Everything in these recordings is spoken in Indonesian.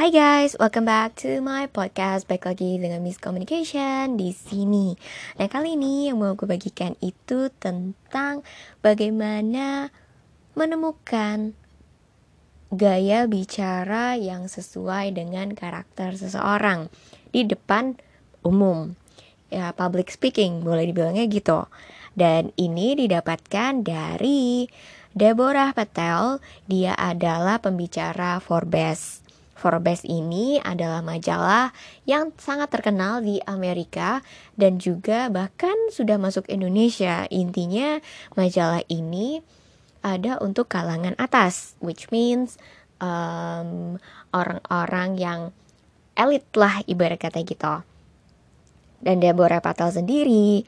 Hai guys, welcome back to my podcast. Baik lagi dengan Miss Communication di sini. Nah kali ini yang mau gue bagikan itu tentang bagaimana menemukan gaya bicara yang sesuai dengan karakter seseorang di depan umum. Ya, public speaking boleh dibilangnya gitu. Dan ini didapatkan dari Deborah Patel. Dia adalah pembicara Forbes. Forbes ini adalah majalah yang sangat terkenal di Amerika dan juga bahkan sudah masuk Indonesia. Intinya majalah ini ada untuk kalangan atas, which means um, orang-orang yang elit lah ibarat kata gitu. Dan Deborah Patel sendiri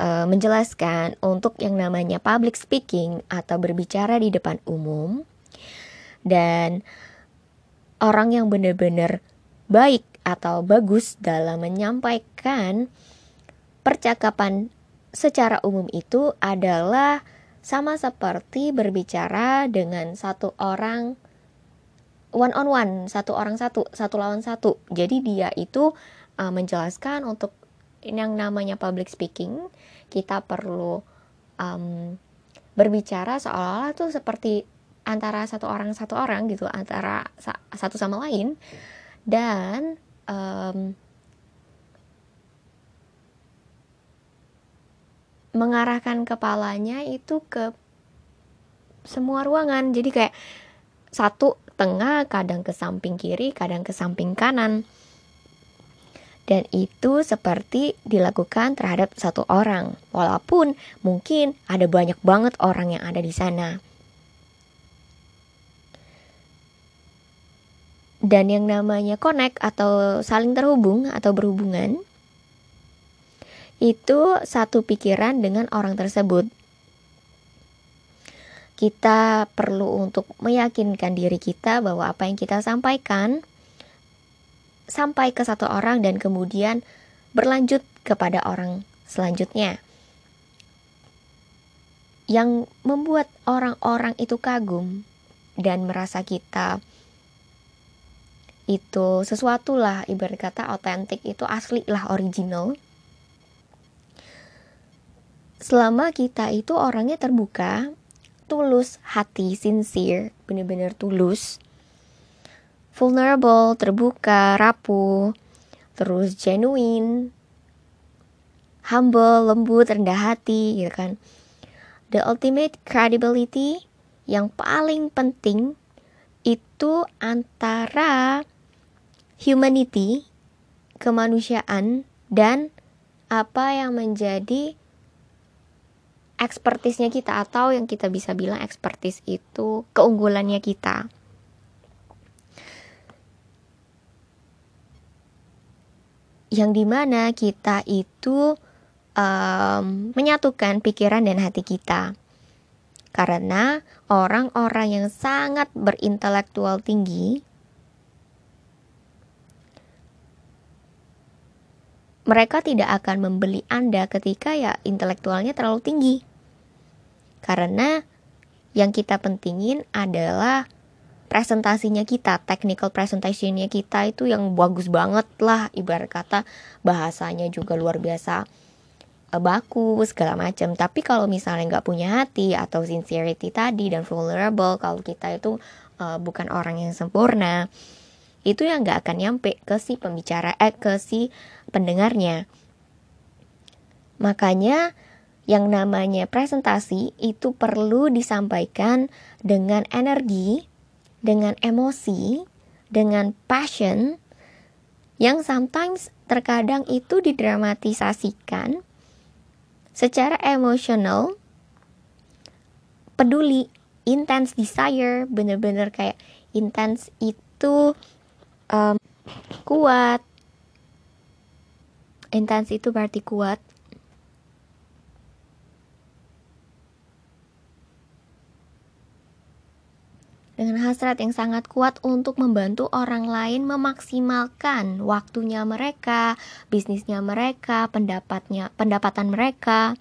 uh, menjelaskan untuk yang namanya public speaking atau berbicara di depan umum dan orang yang benar-benar baik atau bagus dalam menyampaikan percakapan secara umum itu adalah sama seperti berbicara dengan satu orang one on one, satu orang satu, satu lawan satu. Jadi dia itu uh, menjelaskan untuk yang namanya public speaking, kita perlu um, berbicara seolah-olah tuh seperti antara satu orang satu orang gitu antara sa satu sama lain. Dan um, mengarahkan kepalanya itu ke semua ruangan. Jadi kayak satu tengah kadang ke samping kiri kadang ke samping kanan. Dan itu seperti dilakukan terhadap satu orang. Walaupun mungkin ada banyak banget orang yang ada di sana dan yang namanya connect atau saling terhubung atau berhubungan itu satu pikiran dengan orang tersebut. Kita perlu untuk meyakinkan diri kita bahwa apa yang kita sampaikan sampai ke satu orang dan kemudian berlanjut kepada orang selanjutnya. Yang membuat orang-orang itu kagum dan merasa kita itu sesuatu lah ibarat kata otentik itu asli lah original. Selama kita itu orangnya terbuka tulus hati sincere bener-bener tulus. Vulnerable terbuka rapuh terus genuine humble lembut rendah hati gitu kan. The ultimate credibility yang paling penting itu antara humanity, kemanusiaan, dan apa yang menjadi ekspertisnya kita atau yang kita bisa bilang ekspertis itu keunggulannya kita. Yang di mana kita itu um, menyatukan pikiran dan hati kita. Karena orang-orang yang sangat berintelektual tinggi mereka tidak akan membeli Anda ketika ya intelektualnya terlalu tinggi. Karena yang kita pentingin adalah presentasinya kita, technical presentationnya kita itu yang bagus banget lah, ibarat kata bahasanya juga luar biasa eh, baku segala macam. Tapi kalau misalnya nggak punya hati atau sincerity tadi dan vulnerable, kalau kita itu uh, bukan orang yang sempurna, itu yang nggak akan nyampe ke si pembicara eh ke si pendengarnya. Makanya yang namanya presentasi itu perlu disampaikan dengan energi dengan emosi dengan passion yang sometimes terkadang itu didramatisasikan secara emosional peduli intense desire bener-bener kayak intense itu um, kuat. Intens itu berarti kuat. Dengan hasrat yang sangat kuat untuk membantu orang lain memaksimalkan waktunya mereka, bisnisnya mereka, pendapatnya, pendapatan mereka.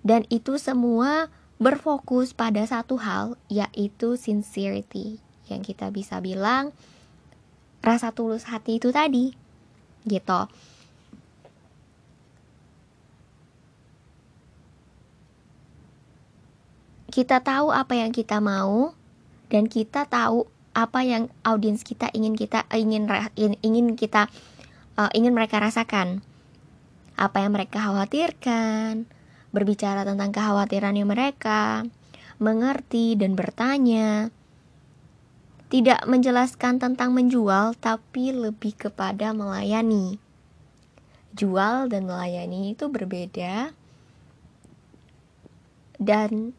Dan itu semua berfokus pada satu hal yaitu sincerity. Yang kita bisa bilang rasa tulus hati itu tadi gitu. Kita tahu apa yang kita mau dan kita tahu apa yang audiens kita ingin kita ingin ingin kita uh, ingin mereka rasakan. Apa yang mereka khawatirkan berbicara tentang kekhawatirannya mereka mengerti dan bertanya tidak menjelaskan tentang menjual tapi lebih kepada melayani. Jual dan melayani itu berbeda. Dan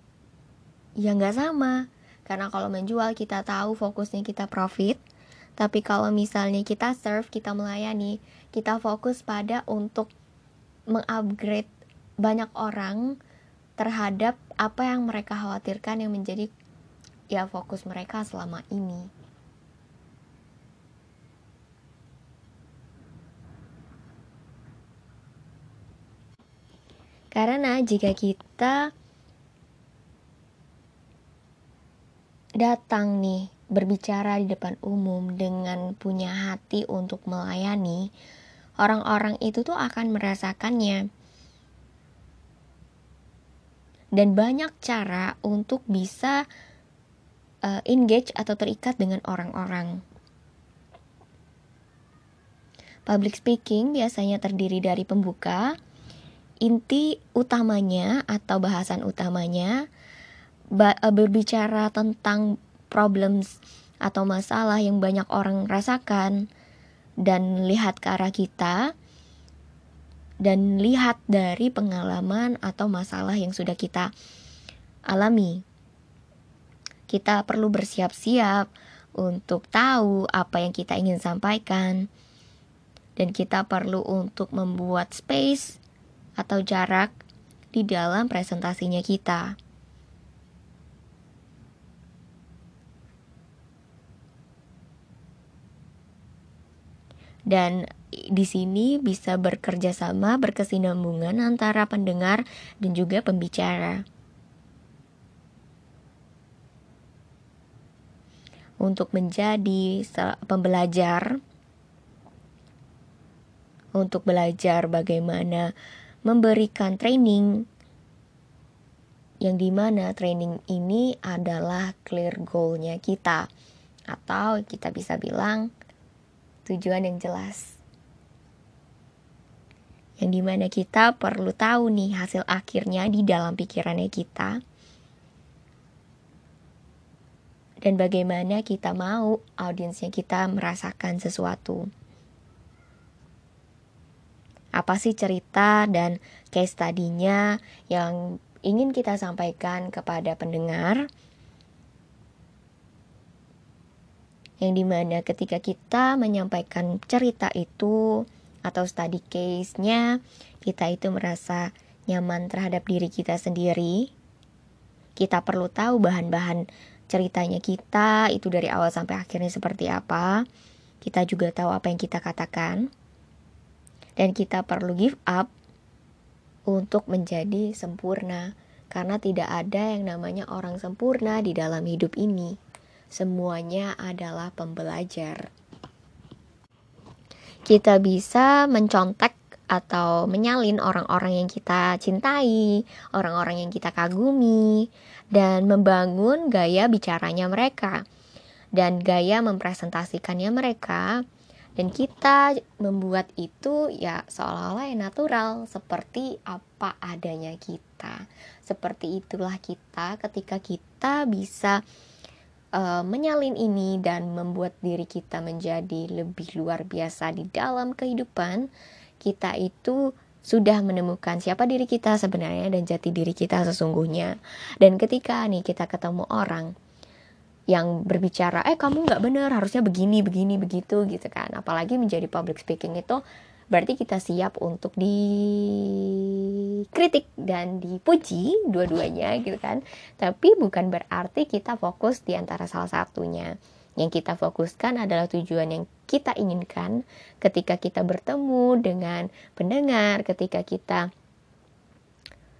ya nggak sama. Karena kalau menjual kita tahu fokusnya kita profit. Tapi kalau misalnya kita serve kita melayani kita fokus pada untuk mengupgrade banyak orang terhadap apa yang mereka khawatirkan yang menjadi ya fokus mereka selama ini karena jika kita datang nih berbicara di depan umum dengan punya hati untuk melayani, orang-orang itu tuh akan merasakannya. Dan banyak cara untuk bisa uh, engage atau terikat dengan orang-orang. Public speaking biasanya terdiri dari pembuka, inti utamanya atau bahasan utamanya, Eh, berbicara tentang problems atau masalah yang banyak orang rasakan dan lihat ke arah kita dan lihat dari pengalaman atau masalah yang sudah kita alami. Kita perlu bersiap-siap untuk tahu apa yang kita ingin sampaikan dan kita perlu untuk membuat space atau jarak di dalam presentasinya kita. dan di sini bisa bekerja sama berkesinambungan antara pendengar dan juga pembicara. Untuk menjadi pembelajar, untuk belajar bagaimana memberikan training yang di mana training ini adalah clear goalnya kita atau kita bisa bilang tujuan yang jelas. Yang di mana kita perlu tahu nih hasil akhirnya di dalam pikirannya kita. Dan bagaimana kita mau audiensnya kita merasakan sesuatu. Apa sih cerita dan case tadinya yang ingin kita sampaikan kepada pendengar yang di mana ketika kita menyampaikan cerita itu atau study case-nya kita itu merasa nyaman terhadap diri kita sendiri kita perlu tahu bahan-bahan ceritanya kita itu dari awal sampai akhirnya seperti apa kita juga tahu apa yang kita katakan dan kita perlu give up untuk menjadi sempurna karena tidak ada yang namanya orang sempurna di dalam hidup ini semuanya adalah pembelajar. Kita bisa mencontek atau menyalin orang-orang yang kita cintai, orang-orang yang kita kagumi, dan membangun gaya bicaranya mereka dan gaya mempresentasikannya mereka. Dan kita membuat itu ya seolah-olah yang natural, seperti apa adanya kita. Seperti itulah kita ketika kita bisa uh, menyalin ini dan membuat diri kita menjadi lebih luar biasa di dalam kehidupan, kita itu sudah menemukan siapa diri kita sebenarnya dan jati diri kita sesungguhnya. Dan ketika nih kita ketemu orang yang berbicara, eh kamu nggak bener, harusnya begini, begini, begitu gitu kan. Apalagi menjadi public speaking itu berarti kita siap untuk dikritik dan dipuji dua-duanya gitu kan tapi bukan berarti kita fokus di antara salah satunya yang kita fokuskan adalah tujuan yang kita inginkan ketika kita bertemu dengan pendengar ketika kita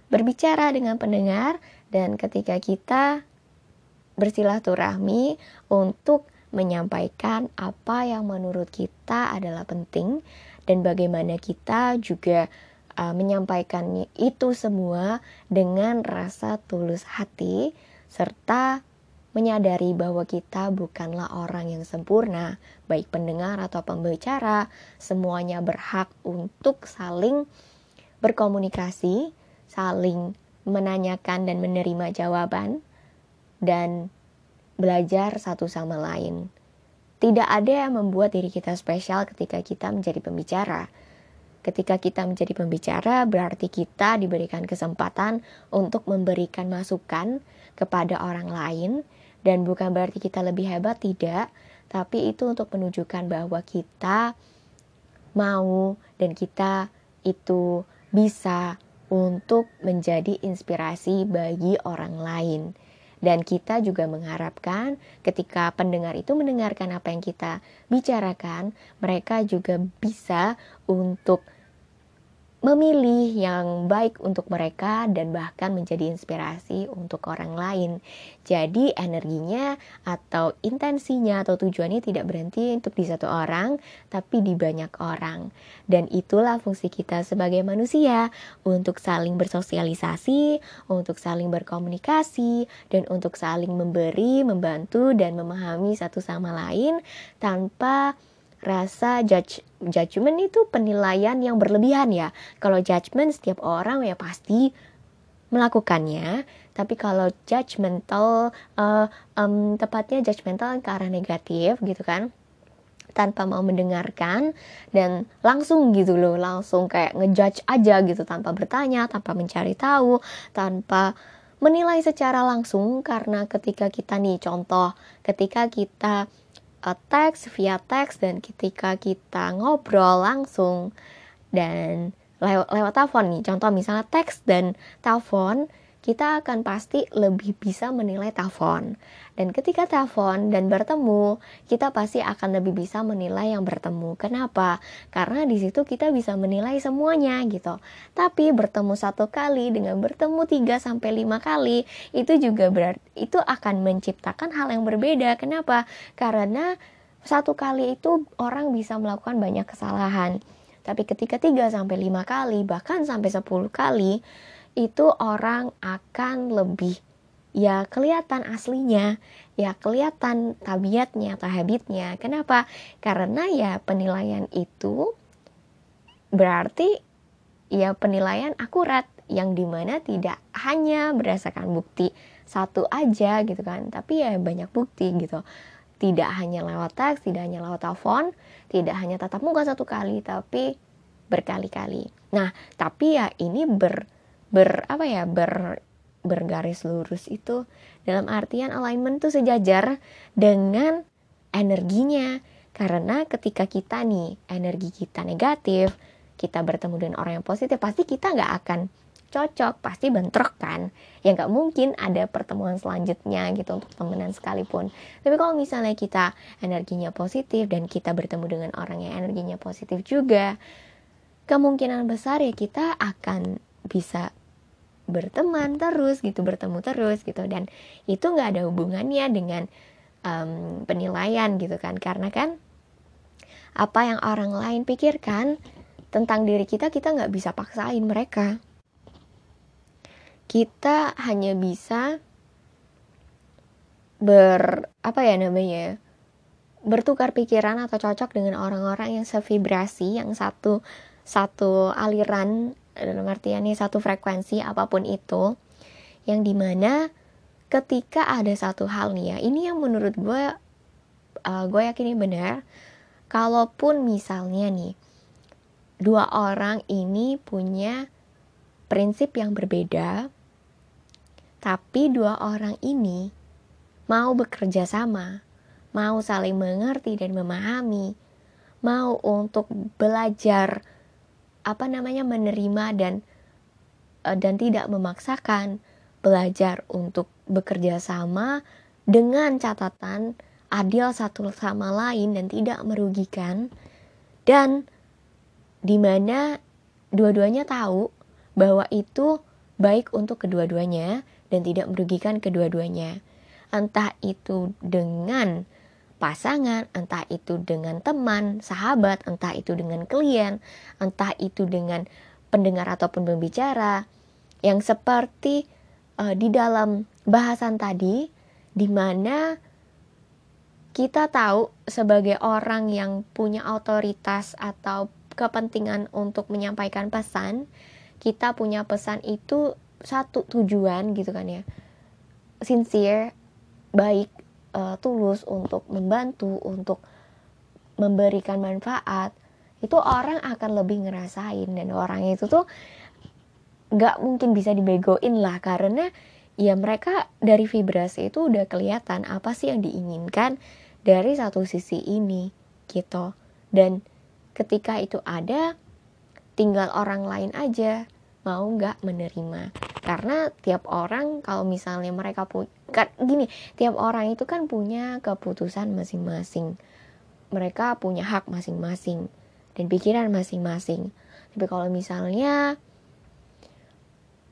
berbicara dengan pendengar dan ketika kita bersilaturahmi untuk menyampaikan apa yang menurut kita adalah penting dan bagaimana kita juga uh, menyampaikan itu semua dengan rasa tulus hati serta menyadari bahwa kita bukanlah orang yang sempurna, baik pendengar atau pembicara, semuanya berhak untuk saling berkomunikasi, saling menanyakan dan menerima jawaban, dan belajar satu sama lain. Tidak ada yang membuat diri kita spesial ketika kita menjadi pembicara. Ketika kita menjadi pembicara, berarti kita diberikan kesempatan untuk memberikan masukan kepada orang lain, dan bukan berarti kita lebih hebat, tidak, tapi itu untuk menunjukkan bahwa kita mau dan kita itu bisa untuk menjadi inspirasi bagi orang lain. Dan kita juga mengharapkan ketika pendengar itu mendengarkan apa yang kita bicarakan, mereka juga bisa untuk memilih yang baik untuk mereka dan bahkan menjadi inspirasi untuk orang lain. Jadi energinya atau intensinya atau tujuannya tidak berhenti untuk di satu orang, tapi di banyak orang. Dan itulah fungsi kita sebagai manusia untuk saling bersosialisasi, untuk saling berkomunikasi, dan untuk saling memberi, membantu, dan memahami satu sama lain tanpa rasa judge judgment itu penilaian yang berlebihan ya. Kalau judgment setiap orang ya pasti melakukannya, tapi kalau judgmental uh, um, tepatnya judgmental ke arah negatif gitu kan tanpa mau mendengarkan dan langsung gitu loh langsung kayak ngejudge aja gitu tanpa bertanya tanpa mencari tahu tanpa menilai secara langsung karena ketika kita nih contoh ketika kita teks via teks dan ketika kita ngobrol langsung dan lewat lewat telepon nih. Contoh misalnya teks dan telepon kita akan pasti lebih bisa menilai telepon. Dan ketika telepon dan bertemu, kita pasti akan lebih bisa menilai yang bertemu. Kenapa? Karena di situ kita bisa menilai semuanya gitu. Tapi bertemu satu kali dengan bertemu 3 sampai 5 kali, itu juga berarti itu akan menciptakan hal yang berbeda. Kenapa? Karena satu kali itu orang bisa melakukan banyak kesalahan. Tapi ketika 3 sampai 5 kali, bahkan sampai 10 kali, itu orang akan lebih ya kelihatan aslinya, ya kelihatan tabiatnya atau habitnya. Kenapa? Karena ya penilaian itu berarti ya penilaian akurat yang di mana tidak hanya berdasarkan bukti satu aja gitu kan, tapi ya banyak bukti gitu. Tidak hanya lewat teks, tidak hanya lewat telepon, tidak hanya tatap muka satu kali, tapi berkali-kali. Nah, tapi ya ini ber ber apa ya ber bergaris lurus itu dalam artian alignment itu sejajar dengan energinya. Karena ketika kita nih energi kita negatif kita bertemu dengan orang yang positif pasti kita nggak akan cocok pasti bentrok kan? Ya nggak mungkin ada pertemuan selanjutnya gitu untuk temenan sekalipun. Tapi kalau misalnya kita energinya positif dan kita bertemu dengan orang yang energinya positif juga kemungkinan besar ya kita akan bisa berteman terus gitu bertemu terus gitu. Dan itu nggak ada hubungannya dengan um, penilaian gitu kan. Karena kan apa yang orang lain pikirkan tentang diri kita kita nggak bisa paksain mereka. Kita hanya bisa ber apa ya namanya bertukar pikiran atau cocok dengan orang-orang yang sevibrasi yang satu satu aliran dalam artian nih satu frekuensi apa pun itu yang di mana ketika ada satu hal nih ya ini yang menurut gue uh, gue yakin ini benar kalaupun misalnya nih dua orang ini punya prinsip yang berbeda tapi dua orang ini mau bekerja sama mau saling mengerti dan memahami mau untuk belajar apa namanya menerima dan uh, dan tidak memaksakan belajar untuk bekerja sama dengan catatan adil satu sama lain dan tidak merugikan. Dan di mana dua-duanya tahu bahwa itu baik untuk kedua-duanya dan tidak merugikan kedua-duanya. Entah itu dengan pasangan, entah itu dengan teman, sahabat, entah itu dengan klien, entah itu dengan pendengar ataupun pembicara, yang seperti uh, di dalam bahasan tadi, di mana kita tahu sebagai orang yang punya otoritas atau kepentingan untuk menyampaikan pesan, kita punya pesan itu satu tujuan gitu kan ya, sincere, baik, uh, tulus untuk membantu, untuk memberikan manfaat, itu orang akan lebih ngerasain. Dan orang itu tuh nggak mungkin bisa dibegoin lah karena ya mereka dari vibrasi itu udah kelihatan apa sih yang diinginkan dari satu sisi ini gitu. Dan ketika itu ada tinggal orang lain aja mau nggak menerima. Karena tiap orang kalau misalnya mereka punya kan gini tiap orang itu kan punya keputusan masing-masing. Mereka punya hak masing-masing dan pikiran masing-masing. Tapi kalau misalnya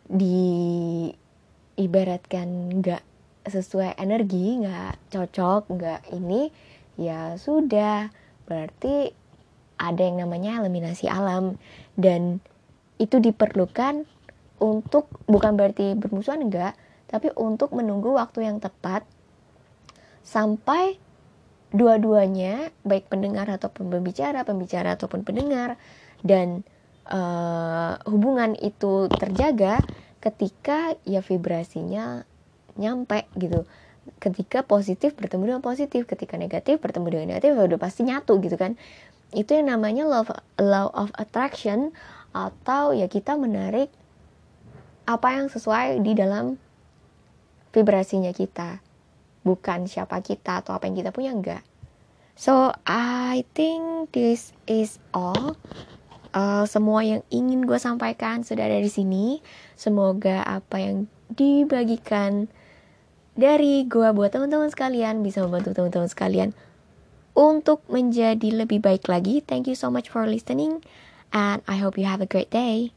di ibaratkan nggak sesuai energi nggak cocok nggak ini ya sudah. Berarti ada yang namanya eliminasi alam. Dan itu diperlukan untuk bukan berarti bermusuhan enggak tapi untuk menunggu waktu yang tepat sampai dua-duanya baik pendengar ataupun pembicara pembicara ataupun pendengar dan uh, hubungan itu terjaga ketika ya vibrasinya nyampe gitu. Ketika positif bertemu dengan positif ketika negatif bertemu dengan negatif ya udah pasti nyatu gitu kan. Itu yang namanya love law of attraction atau ya kita menarik apa yang sesuai di dalam vibrasinya kita bukan siapa kita atau apa yang kita punya enggak so I think this is all uh, semua yang ingin gue sampaikan sudah ada di sini semoga apa yang dibagikan dari gua buat teman-teman sekalian bisa membantu teman-teman sekalian untuk menjadi lebih baik lagi. Thank you so much for listening and I hope you have a great day.